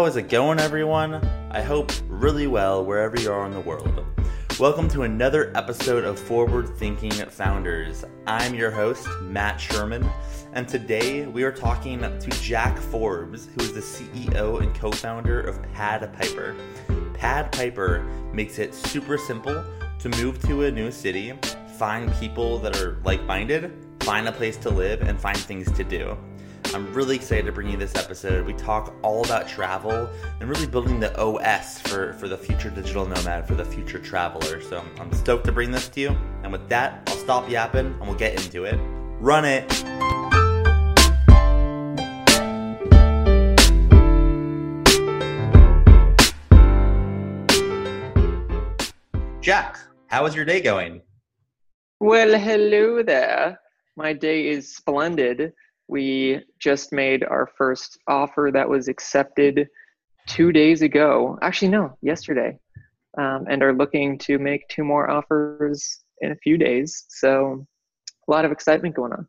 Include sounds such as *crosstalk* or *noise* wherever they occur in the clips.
How is it going, everyone? I hope really well wherever you are in the world. Welcome to another episode of Forward Thinking Founders. I'm your host, Matt Sherman, and today we are talking to Jack Forbes, who is the CEO and co founder of Pad Piper. Pad Piper makes it super simple to move to a new city, find people that are like minded, find a place to live, and find things to do. I'm really excited to bring you this episode. We talk all about travel and really building the OS for, for the future digital nomad, for the future traveler. So I'm stoked to bring this to you. And with that, I'll stop yapping and we'll get into it. Run it! Jack, how is your day going? Well, hello there. My day is splendid. We just made our first offer that was accepted two days ago. Actually, no, yesterday. Um, and are looking to make two more offers in a few days. So, a lot of excitement going on.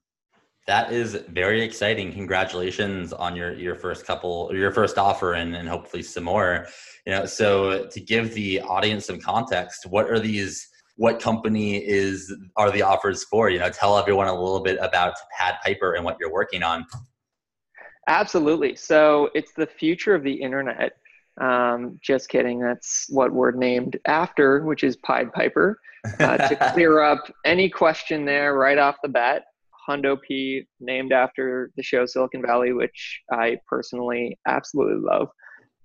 That is very exciting. Congratulations on your your first couple, your first offer, and, and hopefully some more. You know, so to give the audience some context, what are these? What company is are the offers for you know tell everyone a little bit about pad piper and what you're working on. Absolutely. So it's the future of the internet. Um, just kidding. That's what we're named after which is pied piper. Uh, *laughs* to clear up any question there right off the bat hundo p named after the show silicon valley which i personally absolutely love.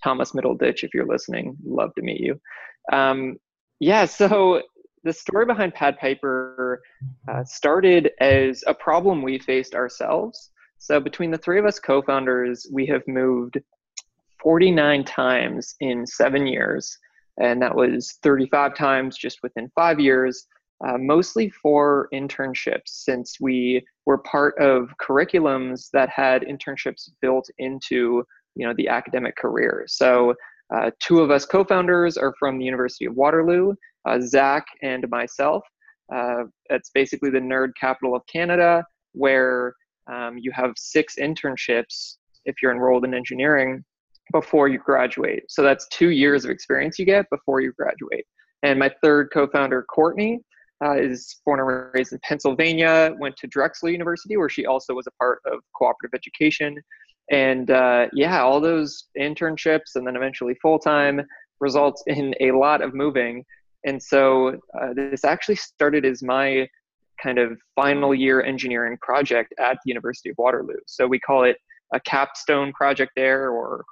Thomas middleditch if you're listening love to meet you. Um, yeah so the story behind Pad Piper uh, started as a problem we faced ourselves. So between the three of us co-founders, we have moved 49 times in seven years, and that was 35 times just within five years. Uh, mostly for internships, since we were part of curriculums that had internships built into you know the academic career. So uh, two of us co-founders are from the University of Waterloo, Zach and myself. Uh, it's basically the nerd capital of Canada, where um, you have six internships if you're enrolled in engineering before you graduate. So that's two years of experience you get before you graduate. And my third co-founder, Courtney, uh, is born and raised in Pennsylvania. Went to Drexel University, where she also was a part of cooperative education. And uh, yeah, all those internships and then eventually full time results in a lot of moving. And so uh, this actually started as my kind of final year engineering project at the University of Waterloo. So we call it a capstone project there or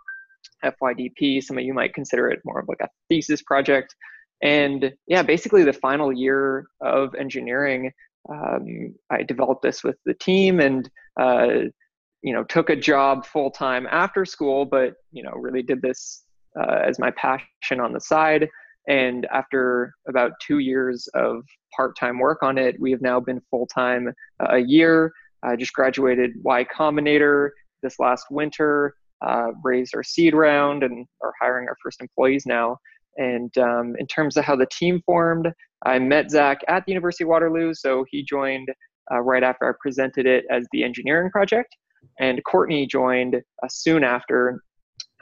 FYDP. Some of you might consider it more of like a thesis project. And yeah, basically the final year of engineering, um, I developed this with the team and, uh, you know, took a job full time after school, but, you know, really did this uh, as my passion on the side. And after about two years of part time work on it, we have now been full time uh, a year. I just graduated Y Combinator this last winter, uh, raised our seed round, and are hiring our first employees now. And um, in terms of how the team formed, I met Zach at the University of Waterloo, so he joined uh, right after I presented it as the engineering project. And Courtney joined uh, soon after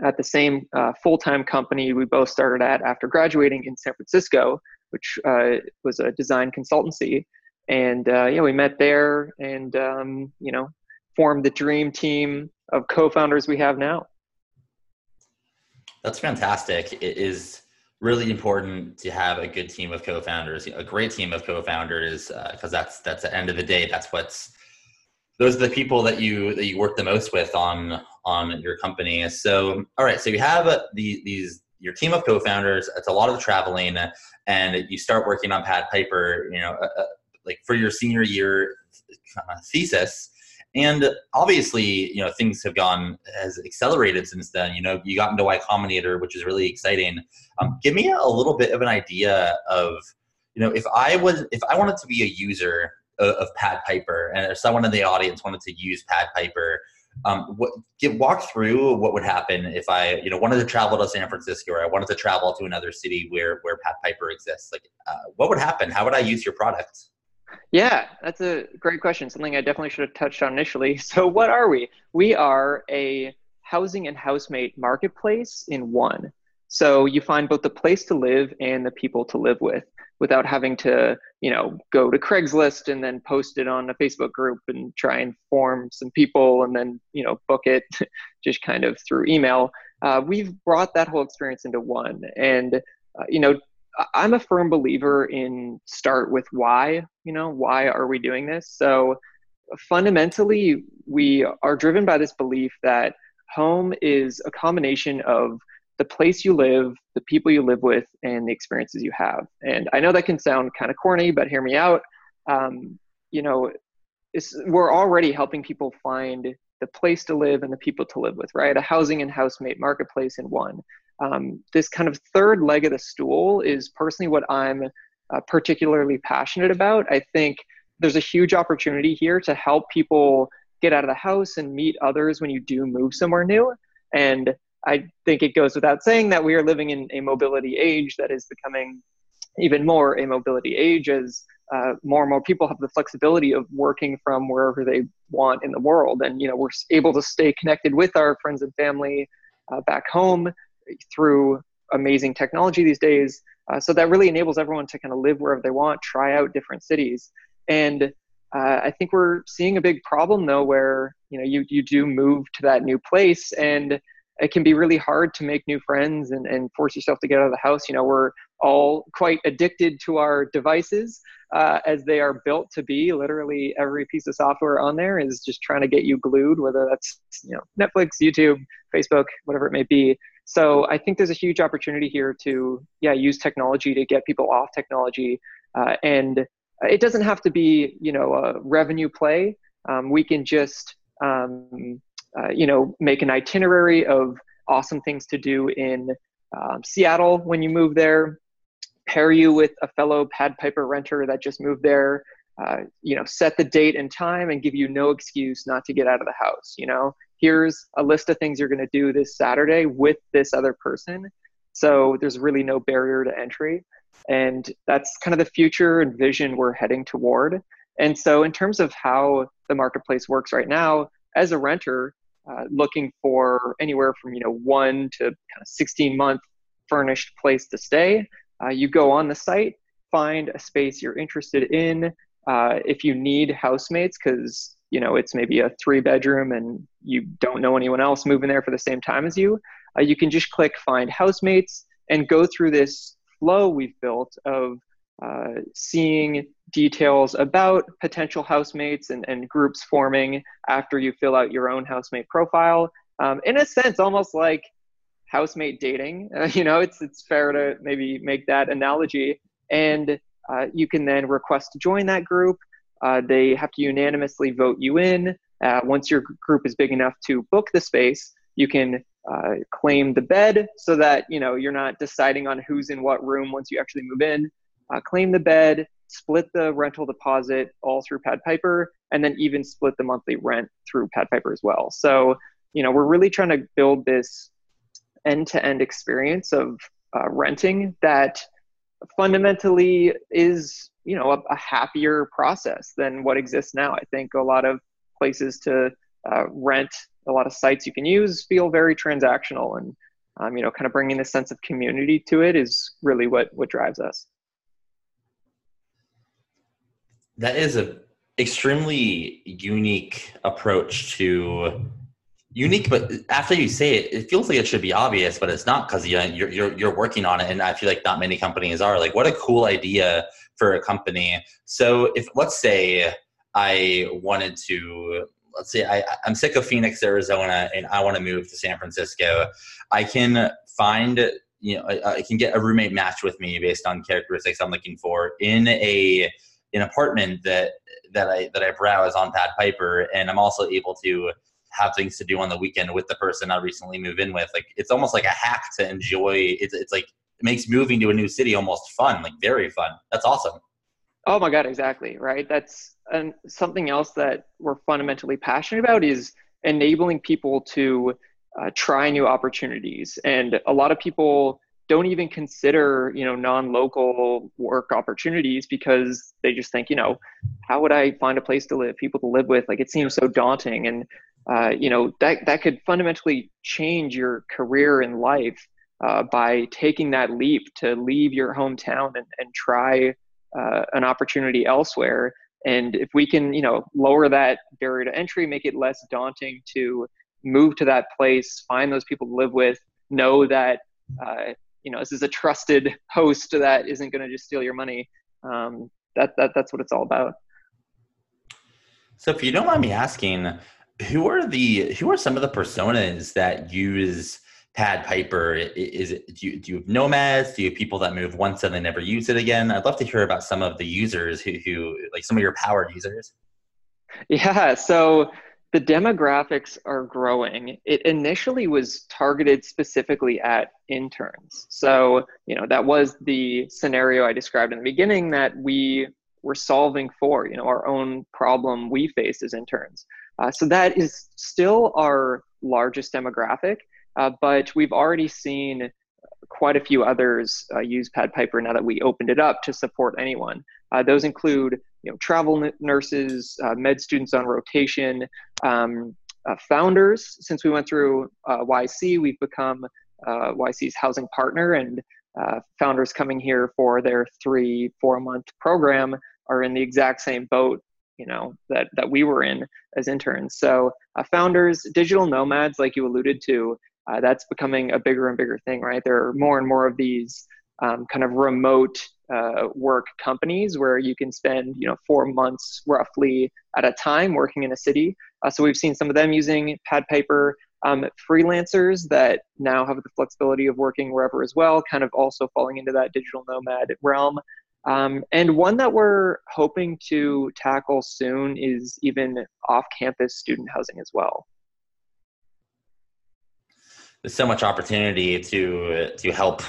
at the same uh, full-time company we both started at after graduating in San Francisco, which uh, was a design consultancy. And uh, yeah, we met there, and um, you know, formed the dream team of co-founders we have now. That's fantastic. It is really important to have a good team of co-founders, a great team of co-founders, because uh, that's that's at the end of the day, that's what's those are the people that you that you work the most with on on your company. So, all right, so you have the, these your team of co-founders. It's a lot of traveling, and you start working on Pad Piper. You know, uh, uh like for your senior year uh, thesis. And obviously, you know, things have gone has accelerated since then. You know, you got into Y Combinator, which is really exciting. Um, give me a little bit of an idea of, you know, if I was if I wanted to be a user of, of Pad Piper, and if someone in the audience wanted to use Pad Piper, um, what, get walk through what would happen if I, you know, wanted to travel to San Francisco or I wanted to travel to another city where where Pad Piper exists. Like, uh, what would happen? How would I use your product? Yeah, that's a great question. Something I definitely should have touched on initially. *laughs* So, what are we? We are a housing and housemate marketplace in one. So you find both the place to live and the people to live with without having to, you know, go to Craigslist and then post it on a Facebook group and try and form some people and then, you know, book it *laughs* just kind of through email. Uh, we've brought that whole experience into one. And, uh, you know, I'm a firm believer in start with why, you know, why are we doing this? So fundamentally, we are driven by this belief that home is a combination of the place you live, the people you live with, and the experiences you have. And I know that can sound kind of corny, but hear me out. Um, you know, we're already helping people find the place to live and the people to live with, right? A housing and housemate marketplace in one. Um, this kind of third leg of the stool is personally what I'm uh, particularly passionate about. I think there's a huge opportunity here to help people get out of the house and meet others when you do move somewhere new. And I think it goes without saying that we are living in a mobility age that is becoming even more a mobility age as uh, more and more people have the flexibility of working from wherever they want in the world. And, you know, we're able to stay connected with our friends and family uh, back home through amazing technology these days. Uh, so that really enables everyone to kind of live wherever they want, try out different cities. And uh, I think we're seeing a big problem though, where you know you you do move to that new place, and it can be really hard to make new friends and, and force yourself to get out of the house. You know, we're all quite addicted to our devices uh, as they are built to be. Literally every piece of software on there is just trying to get you glued, whether that's you know Netflix, YouTube, Facebook, whatever it may be. So I think there's a huge opportunity here to yeah use technology to get people off technology uh, and it doesn't have to be you know a revenue play um, we can just um, uh, you know make an itinerary of awesome things to do in um, seattle when you move there pair you with a fellow pad piper renter that just moved there uh, you know set the date and time and give you no excuse not to get out of the house you know? Here's a list of things you're going to do this saturday with this other person. So there's really no barrier to entry. And that's kind of the future and vision we're heading toward. And so, in terms of how the marketplace works right now, as a renter, uh, looking for anywhere from you know one to kind of 16 month furnished place to stay, uh, you go on the site, find a space you're interested in. Uh, if you need housemates, because you know it's maybe a three bedroom and you don't know anyone else moving there for the same time as you, uh, you can just click find housemates and go through this flow we've built of uh, seeing details about potential housemates and, and groups forming after you fill out your own housemate profile. Um, in a sense, almost like housemate dating. *laughs* Uh, you know, it's it's fair to maybe make that analogy. And uh, you can then request to join that group. Uh, they have to unanimously vote you in. Uh, once your group is big enough to book the space, you can uh, claim the bed so that you know you're not deciding on who's in what room once you actually move in. Uh, claim the bed, split the rental deposit all through Pad Piper, and then even split the monthly rent through Pad Piper as well. So you know we're really trying to build this end-to-end experience of uh, renting that fundamentally is you know a, a, happier process than what exists now. I think a lot of places to uh, rent a lot of sites you can use feel very transactional and um, you know kind of bringing a sense of community to it is really what what drives us that is a extremely unique approach to unique but after you say it it feels like it should be obvious but it's not because you're, you're you're working on it and i feel like not many companies are. Like what a cool idea for a company. So if let's say i wanted to let's say I, I'm sick of Phoenix, Arizona, and I want to move to San Francisco, I can find you know I, I, can get a roommate match with me based on characteristics I'm looking for in a an apartment that that I that I browse on Pad Piper, and I'm also able to have things to do on the weekend with the person I recently moved in with. Like it's almost like a hack to enjoy. It's it's like it makes moving to a new city almost fun, like very fun. That's awesome. Oh my god, exactly right. That's something else that we're fundamentally passionate about is enabling people to uh, try new opportunities. And a lot of people don't even consider you know non-local work opportunities because they just think you know how would I find a place to live, people to live with? Like it seems so daunting. And uh, you know that that could fundamentally change your career in life uh, by taking that leap to leave your hometown and, and try uh, an opportunity elsewhere. And if we can, you know, lower that barrier to entry, make it less daunting to move to that place, find those people to live with, know that, uh, you know, this is a trusted host that isn't going to just steal your money. Um, that, that that's what it's all about. So, if you don't mind me asking, who are the who are some of the personas that use Pad Piper? Is it do you, do you have nomads? Do you have people that move once and they never use it again? I'd love to hear about some of the users who, who like some of your powered users. Yeah, so the demographics are growing. It initially was targeted specifically at interns. So, you know, that was the scenario I described in the beginning that we were solving for, you know, our own problem we face as interns. Uh, so that is still our largest demographic. Uh, but we've already seen quite a few others uh, use Pad Piper now that we opened it up to support anyone. Uh, those include you know, travel nurses, uh, med students on rotation, um, uh, founders. Since we went through YC, we've become YC's housing partner, and founders coming here for their three, four month program are in the exact same boat you know that that we were in as interns so uh, founders digital nomads like you alluded to uh, that's becoming a bigger and bigger thing, right? There are more and more of these um, kind of remote uh, work companies where you can spend, you know, four months roughly at a time working in a city. Uh, so we've seen some of them using Pad Piper. Um, freelancers that now have the flexibility of working wherever as well, kind of also falling into that digital nomad realm. Um, and one that we're hoping to tackle soon is even off campus student housing as well there's so much opportunity to to help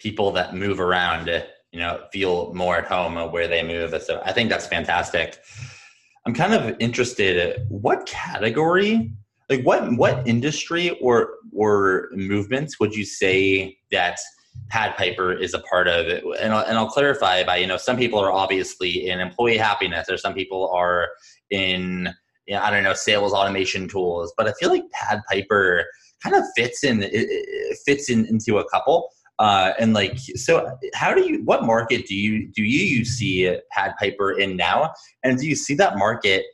people that move around you know feel more at home where they move. So i think that's fantastic. I'm kind of interested what category like what what industry or or movements would you say that pad piper is a part of? It and I'll, and I'll clarify by you know some people are obviously in employee happiness or some people are in you know, i don't know sales automation tools but i feel like pad piper kind of fits in it fits in into a couple. Uh, and like, so how do you, what market do you, do you see Pad Piper in now? And do you see that market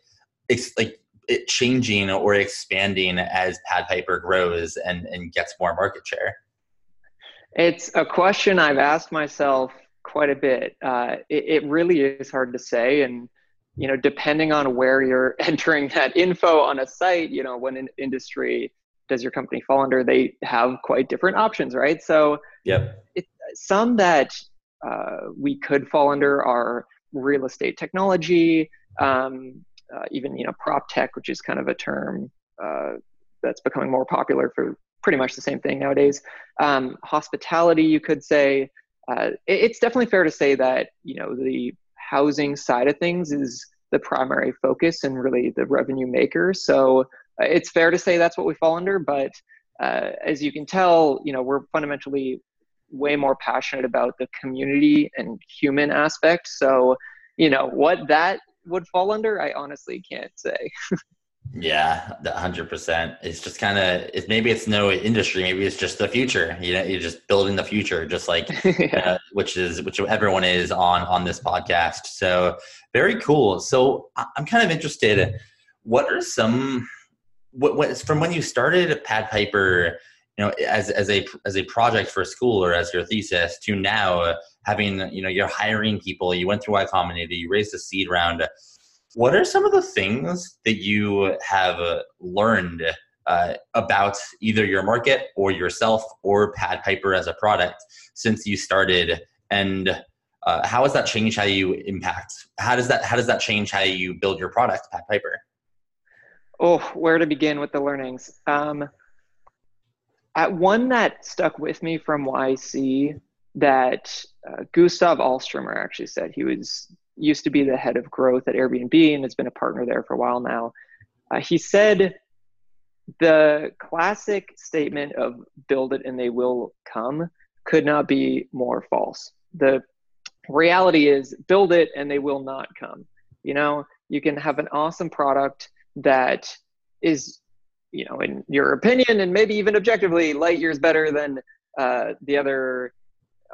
it's like it changing or expanding as Pad Piper grows and, and gets more market share? It's a question I've asked myself quite a bit. Uh, it, it really is hard to say. And, you know, depending on where you're *laughs* entering that info on a site, you know, when an industry does your company fall under they have quite different options right? So yep. it, some that uh, we could fall under are real estate technology um, uh, even you know prop tech which is kind of a term uh, that's becoming more popular for pretty much the same thing nowadays. Um, hospitality you could say uh, it, it's definitely fair to say that you know the housing side of things is the primary focus and really the revenue maker. So it's fair to say that's what we fall under, but uh, as you can tell, you know, we're fundamentally way more passionate about the community and human aspect. So, you know, what that would fall under, I honestly can't say. *laughs* yeah, hundred percent. It's just kind of it, maybe it's no industry, maybe it's just the future. You know, you're just building the future, just like *laughs* yeah. uh, which is which everyone is on on this podcast. So very cool. So I'm kind of interested. What are some what, what, from when you started Pad Piper, you know, as as a as a project for school or as your thesis to now having, you know, you're hiring people, you went through Y Combinator, you raised a seed round. What are some of the things that you have learned uh, about either your market or yourself or Pad Piper as a product since you started, and uh, how has that changed how you impact? How does that how does that change how you build your product, Pad Piper? Oh, where to begin with the learnings? Um, at one that stuck with me from YC that uh, Gustaf Alströmer actually said he was used to be the head of growth at Airbnb and has been a partner there for a while now. Uh, he said the classic statement of build it and they will come could not be more false. The reality is build it and they will not come. You know, you can have an awesome product that is you know, in your opinion and maybe even objectively, light years better than uh, the other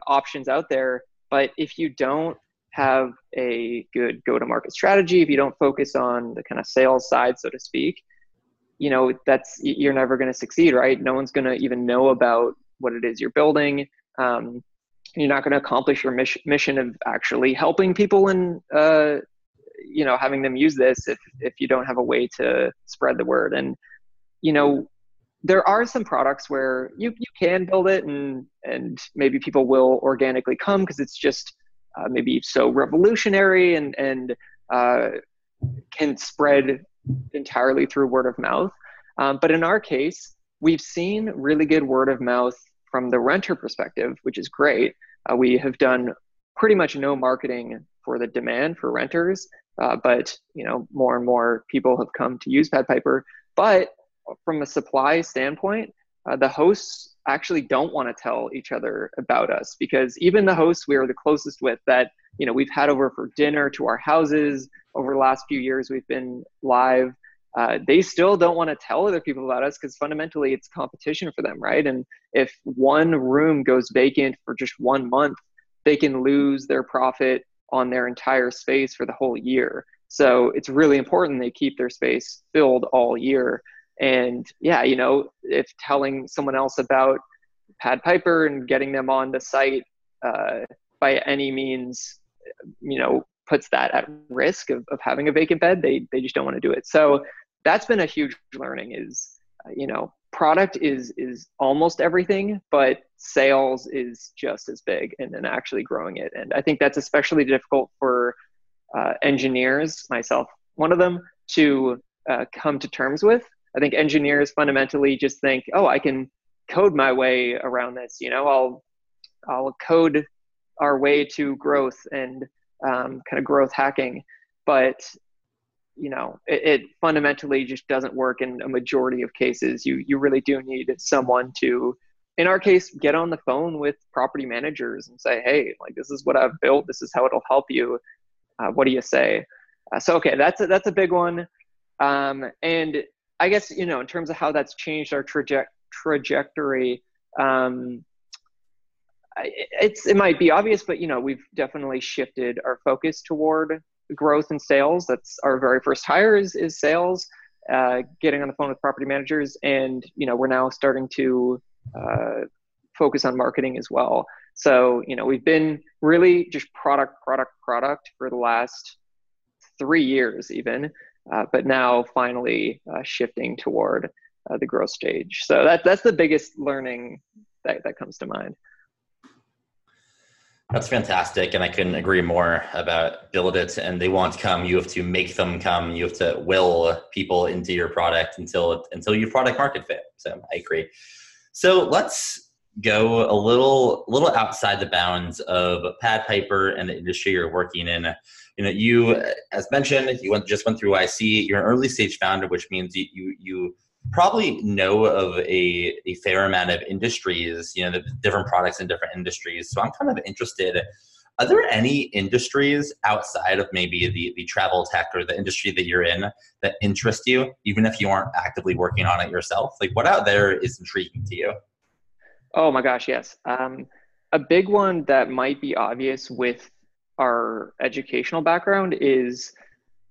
options out there. But if you don't have a good go to market strategy, if you don't focus on the kind of sales side, so to speak, you know, that's you're never going to succeed, right? No one's going to even know about what it is you're building. Um, you're not going to accomplish your mission, mission of actually helping people and uh, you know having them use this if if you don't have a way to spread the word. And you know there are some products where you, you can build it and and maybe people will organically come because it's just uh, maybe so revolutionary and and uh, can spread entirely through word of mouth. Um, but in our case we've seen really good word of mouth from the renter perspective which is great. Uh, we have done pretty much no marketing for the demand for renters uh, but you know more and more people have come to use pad piper. But from a supply standpoint, uh, the hosts actually don't want to tell each other about us because even the hosts we are the closest with that you know we've had over for dinner to our houses over the last few years we've been live uh, they still don't want to tell other people about us because fundamentally it's competition for them right? And if one room goes vacant for just one month they can lose their profit on their entire space for the whole year. So it's really important they keep their space filled all year. And yeah you know if telling someone else about pad piper and getting them on the site uh, by any means you know puts that at risk of, of having a vacant bed they, they just don't want to do it. So that's been a huge learning is uh, you know product is is almost everything but sales is just as big and then actually growing it. And i think that's especially difficult for uh, engineers myself one of them to uh, come to terms with. I think engineers fundamentally just think, oh, I can code my way around this. You know, I'll I'll code our way to growth and um, kind of growth hacking, but you know, it, it, fundamentally just doesn't work in a majority of cases. You you really do need someone to, in our case, get on the phone with property managers and say, hey, like this is what I've built. This is how it'll help you. Uh, what do you say? Uh, so okay, that's a, that's a big one. Um, and I guess you know in terms of how that's changed our traje- trajectory. Um, it's it might be obvious, but you know we've definitely shifted our focus toward growth and sales. That's our very first hire is, is sales. Uh, getting on the phone with property managers, and you know we're now starting to uh, focus on marketing as well. So you know we've been really just product, product, product for the last three years even uh, but now finally uh, shifting toward uh, the growth stage. So that, that's the biggest learning that, that comes to mind. That's fantastic. And I couldn't agree more about build it and they want to come. You have to make them come. You have to will people into your product until, until you product market fit. So I agree. So let's go a little, little outside the bounds of Pad Piper and the industry you're working in you know you as mentioned you went just went through YC you're an early stage founder which means you you, you probably know of a, a fair amount of industries you know the different products in different industries. So i'm kind of interested are there any industries outside of maybe the, the travel tech or the industry that you're in that interest you even if you aren't actively working on it yourself? Like what out there is intriguing to you? Oh my gosh yes. Um, a big one that might be obvious with our educational background is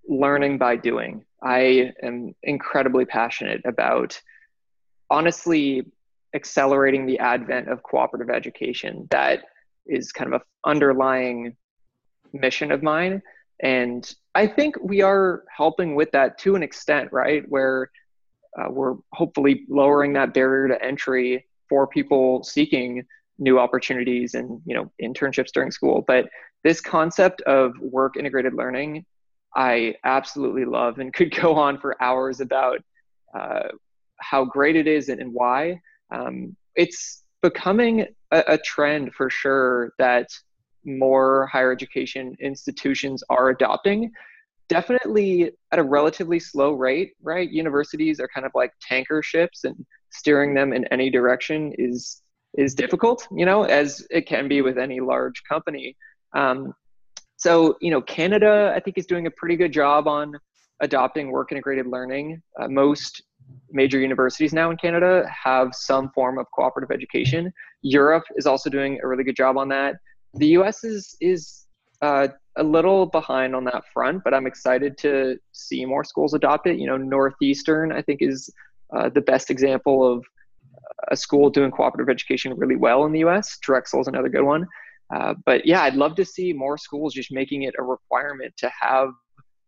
learning by doing. I am incredibly passionate about honestly accelerating the advent of cooperative education. That is kind of an underlying mission of mine. And I think we are helping with that to an extent, right? Where uh, we're hopefully lowering that barrier to entry for people seeking new opportunities and you know internships during school but this concept of work integrated learning i absolutely love and could *laughs* go on for hours about uh, how great it is and, and why. Um, it's becoming a, a trend for sure that more higher education institutions are adopting. Definitely at a relatively slow rate right? Universities are kind of like tanker ships and steering them in any direction is is difficult you know as it can be with any large company. Um, so, you know, Canada, I think, is doing a pretty good job on adopting work integrated learning. Uh, most major universities now in Canada have some form of cooperative education. Europe is also doing a really good job on that. The US is is uh, a little behind on that front, but I'm excited to see more schools adopt it. You know, Northeastern I think is uh, the best example of a school doing cooperative education really well in the US. Drexel is another good one. Uh, but yeah, I'd love to see more schools just making it a requirement to have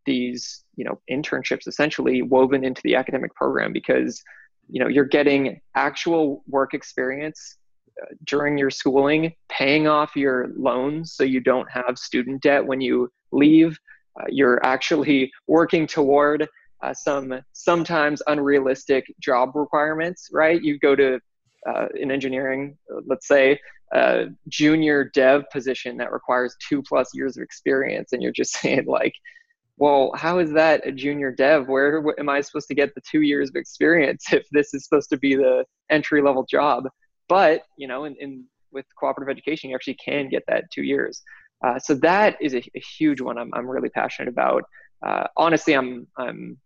these, you know, internships essentially woven into the academic program because, you know, you're getting actual work experience uh, during your schooling, paying off your loans so you don't have student debt when you leave. Uh, you're actually working toward uh, some sometimes unrealistic job requirements, right? You go to uh, in engineering, let's say, a junior dev position that requires two plus years of experience, and you're just *laughs* saying like, well, how is that a junior dev? Where am I supposed to get the two years of experience *laughs* if this is supposed to be the entry level job? But you know, in, in with cooperative education, you actually can get that two years. Uh, so that is a, a, huge one. I'm I'm really passionate about. Uh, honestly, I'm I'm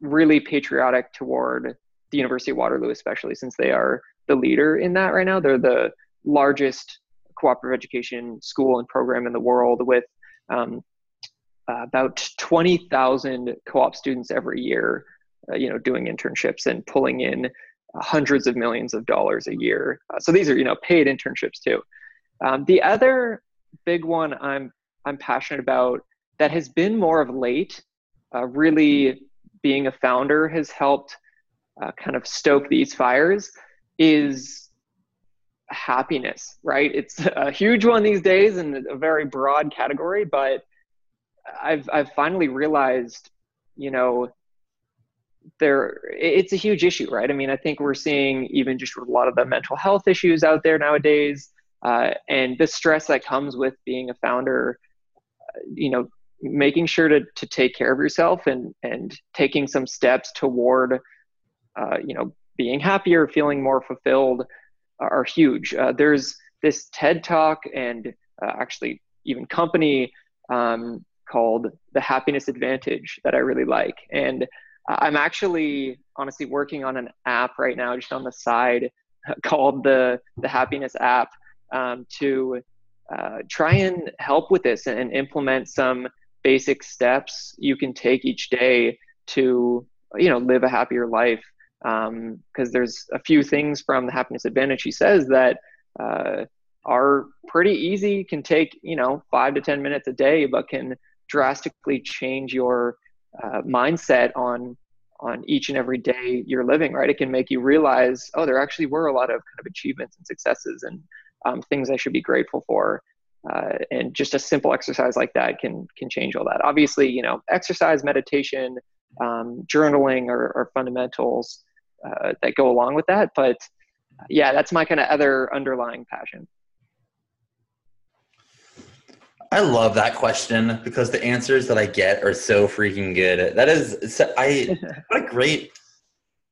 really patriotic toward the University of Waterloo, especially since they are the leader in that right now. They're the largest cooperative education school and program in the world with um, uh, about 20,000 co-op students every year, uh, you know, doing internships and pulling in hundreds of millions of dollars a year. Uh, so these are, you know, paid internships too. Um, the other big one I'm I'm passionate about that has been more of late, uh, really being a founder has helped uh, kind of stoke these fires is happiness, right? It's a huge one these days and a very broad category, but I've I've finally realized, you know, there it's a huge issue, right? I mean, I think we're seeing even just a lot of the mental health issues out there nowadays, uh, and the stress that comes with being a founder. Uh, you know, making sure to to take care of yourself and and taking some steps toward, uh, you know, being happier, feeling more fulfilled, are huge. Uh, there's this TED talk and uh, actually even company um, called the Happiness Advantage that I really like. And I'm actually honestly working on an app right now, just on the side, *laughs* called the the Happiness app um, to uh, try and help with this and, and implement some basic steps you can take each day to you know live a happier life because um, there's a few things from the happiness advantage. He says that uh, are pretty easy can take you know five to ten minutes a day but can drastically change your uh, mindset on on each and every day you're living right? It can make you realize oh there actually were a lot of kind of achievements and successes and um, things i should be grateful for. Uh, and just a simple exercise like that can can change all that. Obviously you know exercise meditation um, journaling are, are fundamentals uh, that go along with that but yeah that's my kind of other underlying passion I love that question because the answers that I get are so freaking good. That is, I *laughs* what a great,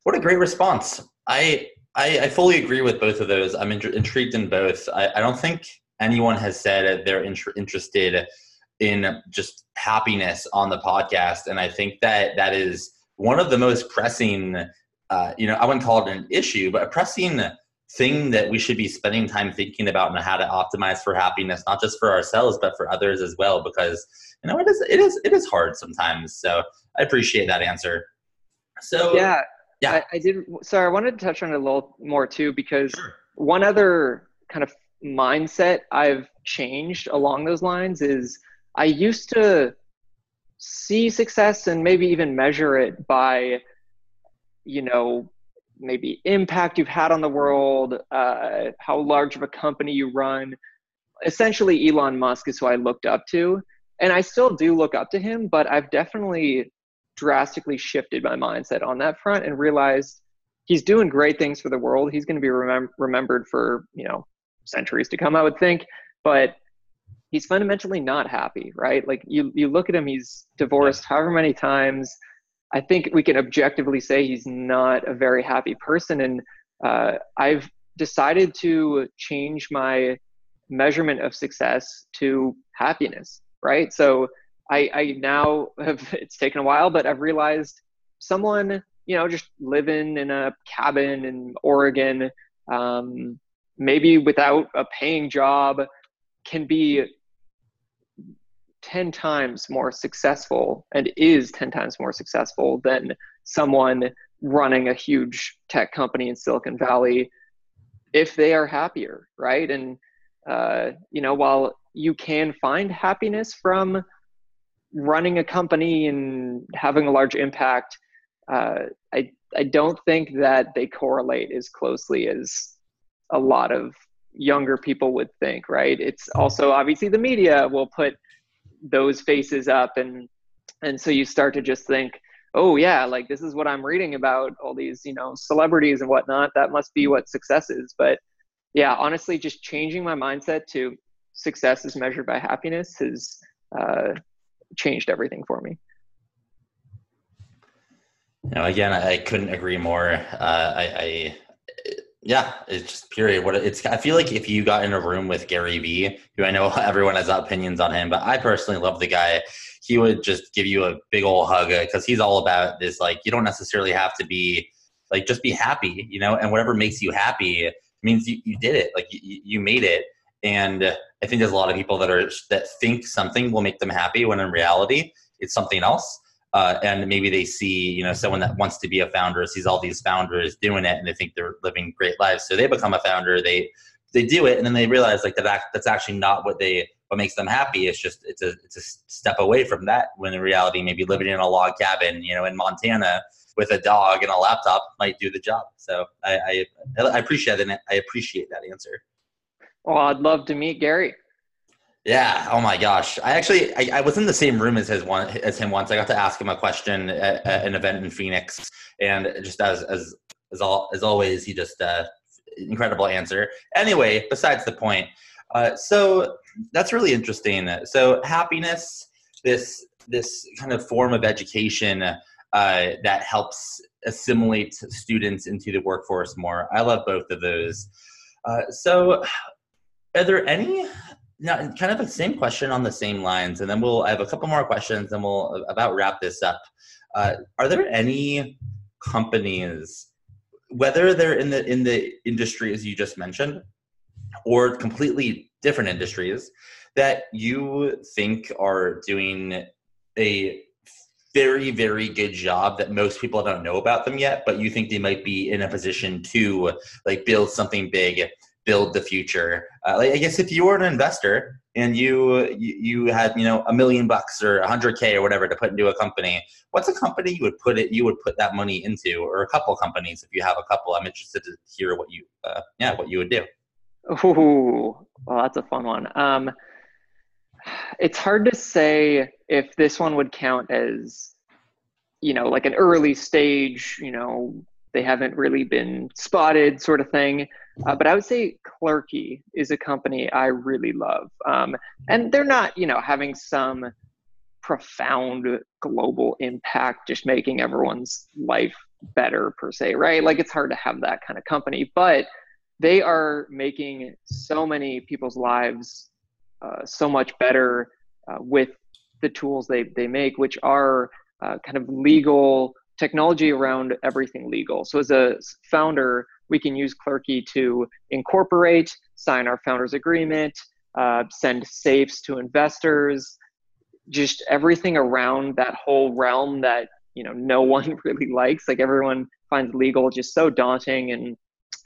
what a great response. I I, I fully agree with both of those. I'm intrigued in both. I, I don't think anyone has said they're interested in just happiness on the podcast, and I think that that is one of the most pressing. Uh, you know, I wouldn't call it an issue, but a pressing thing that we should be spending time thinking about and how to optimize for happiness not just for ourselves but for others as well because you know it is it is it is hard sometimes. So i appreciate that answer. So yeah. yeah. I, I did sorry i wanted to touch on it a little more too because sure. one other kind of mindset i've changed along those lines is i used to see success and maybe even measure it by you know maybe impact you've had on the world, uh, how large of a company you run. Essentially, Elon Musk is who I looked up to. And I still do look up to him, but I've definitely drastically shifted my mindset on that front and realized he's doing great things for the world. He's going to be remem- remembered for, you know, centuries to come, I would think. But he's fundamentally not happy, right? Like you, you look at him, he's divorced however many times I think we can objectively say he's not a very happy person. And uh, I've decided to change my measurement of success to happiness, right? So I, I now have *laughs* it's taken a while, but I've realized someone you know just living in a cabin in Oregon, um, maybe without a paying job, can be 10 times more successful and is 10 times more successful than someone running a huge tech company in Silicon Valley if they are happier, right? And, uh, you know, while you can find happiness from running a company and having a large impact, uh, I, I don't think that they correlate as closely as a lot of younger people would think, right? It's also obviously the media will put those faces up and and so you start to just think oh yeah like this is what i'm reading about all these you know celebrities and whatnot. That must be what success is. But yeah honestly just changing my mindset to success is measured by happiness has uh, changed everything for me. Know again i couldn't agree more. Uh, I, I yeah, it's just period. What it's I feel like if you got in a room with Gary Vee, who I know *laughs* everyone has opinions on him, but I personally love the guy. He would just give you a big old hug uh, because he's all about this. Like you don't necessarily have to be like just be happy, you know, and whatever makes you happy means you, you did it. Like you, you made it. And I think there's a lot of people that are that think something will make them happy when in reality it's something else uh, and maybe they see you know someone that wants to be a founder sees all these founders doing it and they think they're living great lives. So they become a founder they they do it and then they realize like that that's actually not what they what makes them happy. It's just it's a it's a step away from that when in reality maybe living in a log cabin you know in montana with a dog and a laptop might do the job. So i i, I appreciate that i appreciate that answer. Well i'd love to meet gary yeah. Oh my gosh. I actually I, I, was in the same room as his one as him once. I got to ask him a question at, at an event in Phoenix, and just as as as all as always, he just uh, incredible answer. Anyway, besides the point. Uh, so that's really interesting. So happiness, this this kind of form of education uh, that helps assimilate students into the workforce more. I love both of those. Uh, so, are there any now, kind of the same question on the same lines, and then we'll. I have a couple more questions, and we'll about wrap this up. Uh, are there any companies, whether they're in the in the industry as you just mentioned, or completely different industries, that you think are doing a very very good job that most people don't know about them yet but you think they might be in a position to like build something big build the future. Uh, I guess if you were an investor and you, you, you had you know a million bucks or a hundred k or whatever to put into a company, what's a company you would put it you would put that money into, or a couple companies if you have a couple? I'm interested to hear what you uh, yeah what you would do. Ooh, well, that's a fun one. Um, it's hard to say if this one would count as you know like an early stage you know they haven't really been spotted sort of thing uh, but I would say Clerky is a company I really love. Um, and they're not, you know, having some profound global impact, just making everyone's life better per se, right? Like it's hard to have that kind of company, but they are making so many people's lives uh, so much better uh, with the tools they, they make, which are uh, kind of legal technology around everything legal. So as a founder, we can use Clerky to incorporate, sign our founders agreement, uh, send safes to investors, just everything around that whole realm that you know no *laughs* one really likes. Like everyone finds legal just so daunting and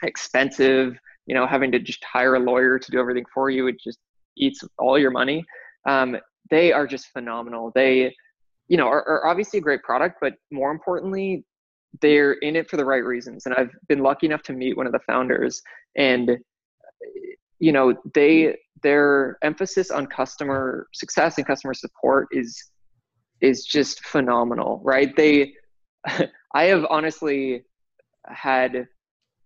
expensive. You know, having to just hire a lawyer to do everything for you, it just eats all your money. Um, they are just phenomenal. They, you know, are, are obviously a great product, but more importantly, they're in it for the right reasons and i've been lucky enough to meet one of the founders and you know they their emphasis on customer success and customer support is is just phenomenal right? They *laughs* i have honestly had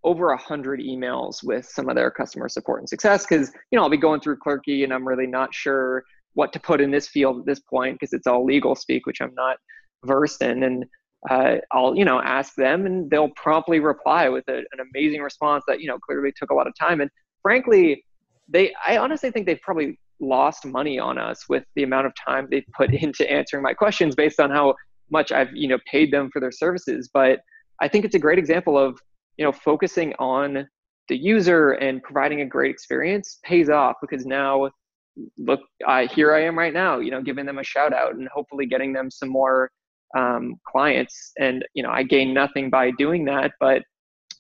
over a hundred emails with some of their customer support and success because you know i'll be going through clerky and i'm really not sure what to put in this field at this point because it's all legal speak which i'm not versed in and uh, I'll you know ask them and they'll promptly reply with a, an amazing response that you know clearly took a lot of time and frankly they I honestly think they've probably lost money on us with the amount of time they put *laughs* into answering my questions based on how much I've you know paid them for their services. But I think it's a great example of you know focusing on the user and providing a great experience pays off because now look I, here i am right now you know giving them a shout out and hopefully getting them some more um, clients. And you know i gain nothing by doing that but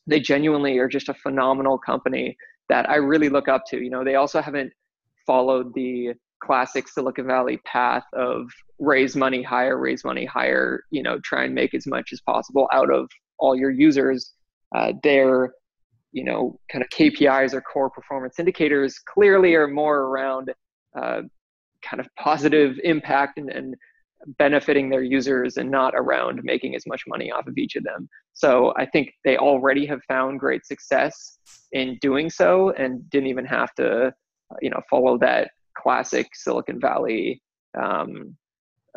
they genuinely are just a phenomenal company that i really look up to. You know they also haven't followed the classic silicon valley path of raise money higher raise money higher you know try and make as much as possible out of all your users. Uh, their you know kind of kpis or core performance indicators clearly are more around uh, kind of positive impact and, and benefiting their users and not around making as much money off of each of them. So I think they already have found great success in doing so and didn't even have to, you know, follow that classic Silicon Valley um,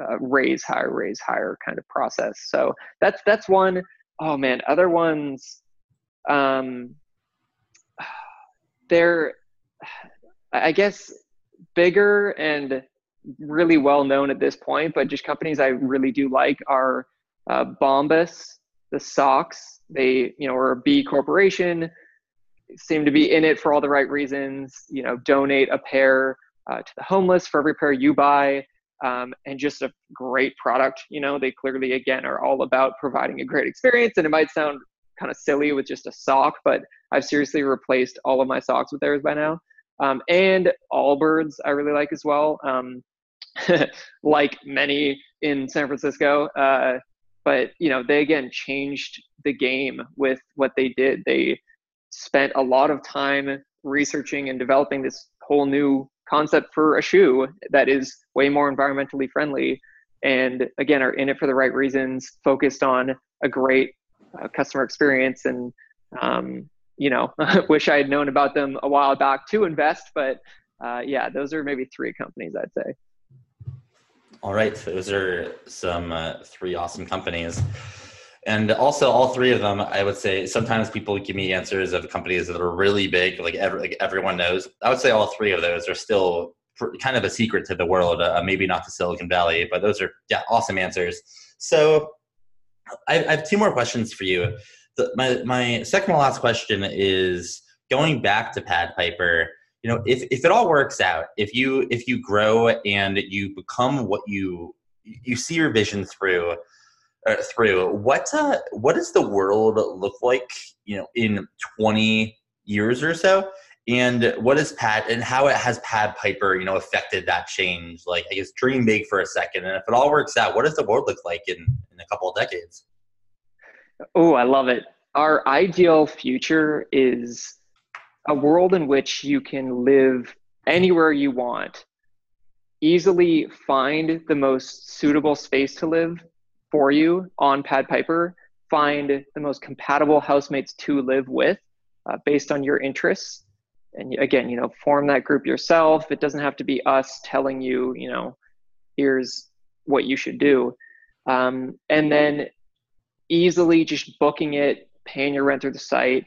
uh, raise higher, raise higher kind of process. So that's that's one. Oh man, other ones. Um, *sighs* they're, *sighs* I guess, bigger and really well known at this point, but just companies I really do like are uh, Bombas, the socks. They, you know, are a B corporation, seem to be in it for all the right reasons. You know, donate a pair uh, to the homeless for every pair you buy, um, and just a great product. You know, they clearly again are all about providing a great experience, and it might sound kind of silly with just a sock, but I've seriously replaced all of my socks with theirs by now. Um, and Allbirds I really like as well. Um, *laughs* like many in San Francisco. Uh, but you know, they again changed the game with what they did. They spent a lot of time researching and developing this whole new concept for a shoe that is way more environmentally friendly and again are in it for the right reasons focused on a great uh, customer experience and um, you know *laughs* wish i had known about them a while back to invest but uh, yeah those are maybe three companies i'd say all right, those are some uh, three awesome companies. And also, all three of them, I would say, sometimes people give me answers of companies that are really big, like, every, like everyone knows. I would say all three of those are still kind of a secret to the world. Uh, maybe not to Silicon Valley, but those are yeah, awesome answers. So, I, I have two more questions for you. The, my my second to last question is going back to Pad Piper you know if, if it all works out if you if you grow and you become what you you see your vision through uh, through what uh, what does the world look like you know in 20 years or so? And what is pat and how it has pad piper you know affected that change? Like i guess dream big for a second and if it all works out what does the world look like in in a couple of decades? Oh i love it. Our ideal future is a world in which you can live anywhere you want, easily find the most suitable space to live for you on Pad Piper, find the most compatible housemates to live with uh, based on your interests. And again, you know, form that group yourself. It doesn't have to be us telling you, you know, here's what you should do. Um, and then easily just booking it, paying your rent through the site,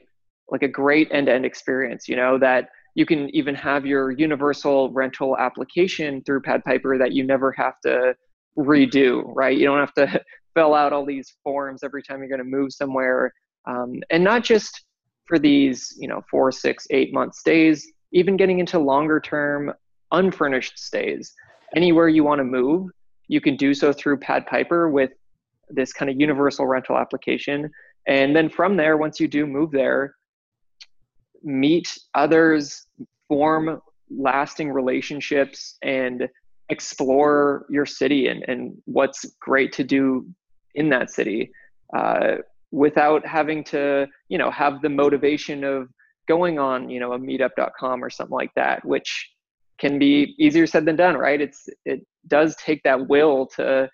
like a great end-to-end experience you know that you can even have your universal rental application through pad piper that you never have to redo right? You don't have to *laughs* fill out all these forms every time you're going to move somewhere. Um, and not just for these you know four six eight month stays even getting into longer term unfurnished stays. Anywhere you want to move you can do so through pad piper with this kind of universal rental application. And then from there once you do move there meet others, form lasting relationships, and explore your city and, and what's great to do in that city uh, without having to, you know, have the motivation of going on, you know, a meetup.com or something like that, which can be easier said than done, right? It's it does take that will to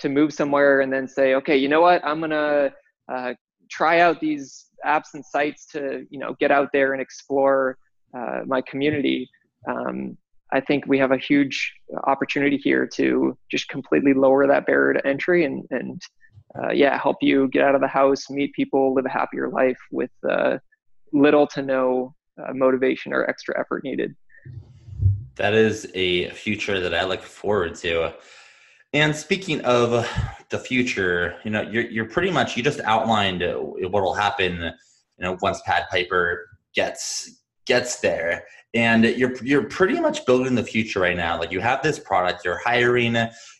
to move somewhere and then say, okay, you know what, I'm gonna uh, try out these apps and sites to you know get out there and explore uh, my community um, i think we have a huge opportunity here to just completely lower that barrier to entry and and uh, yeah help you get out of the house meet people live a happier life with uh, little to no uh, motivation or extra effort needed That is a future that I look forward to. And speaking of the future, you know, you're you're pretty much you just outlined what will happen, you know, once Pad Piper gets gets there, and you're you're pretty much building the future right now. Like you have this product, you're hiring,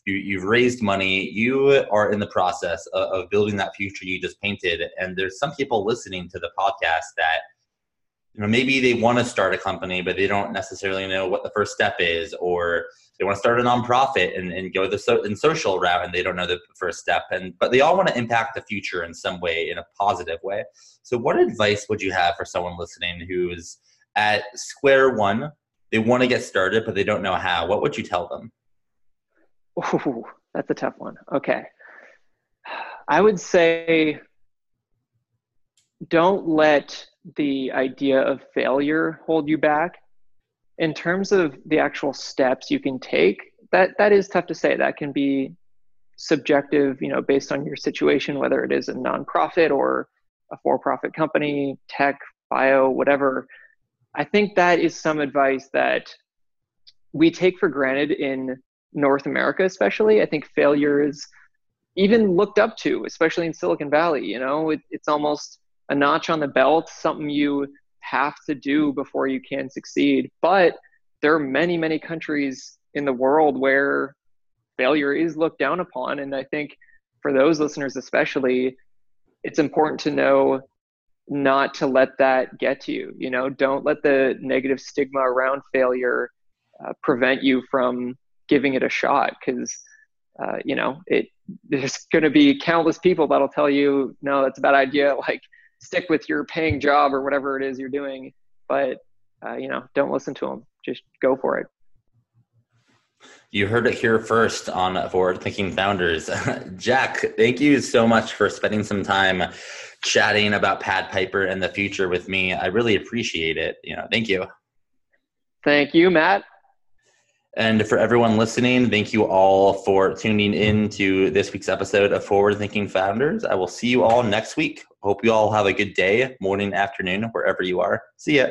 you you've raised money, you are in the process of, of building that future you just painted. And there's some people listening to the podcast that you know maybe they want to start a company but they don't necessarily know what the first step is or they want to start a nonprofit and, and go the so, in social route and they don't know the first step and but they all want to impact the future in some way in a positive way. So what advice would you have for someone listening who's at square one? They want to get started but they don't know how. What would you tell them? Ooh, that's a tough one. Okay. I would say don't let the idea of failure hold you back? In terms of the actual steps you can take that that is tough to say. That can be subjective you know based on your situation whether it is a nonprofit or a for-profit company tech bio whatever. I think that is some advice that we take for granted in north america especially. I think failure is even looked up to especially in silicon valley you know? It, it's almost a notch on the belt something you have to do before you can succeed. But there are many, many countries in the world where failure is looked down upon. And I think for those listeners, especially, it's important to know not to let that get to you. You know, don't let the negative stigma around failure uh, prevent you from giving it a shot because, uh, you know, it there's going to be countless people that'll tell you, no, that's a bad idea. *laughs* Like, stick with your paying job or whatever it is you're doing. But uh, you know, don't listen to them. Just go for it. You heard it here first on Forward Thinking Founders. *laughs* Jack, thank you so much for spending some time chatting about Pad Piper and the future with me. I really appreciate it. You know, thank you. Thank you, Matt. And for everyone listening, thank you all for tuning in to this week's episode of Forward Thinking Founders. I will see you all next week. Hope you all have a good day, morning, afternoon, wherever you are. See ya.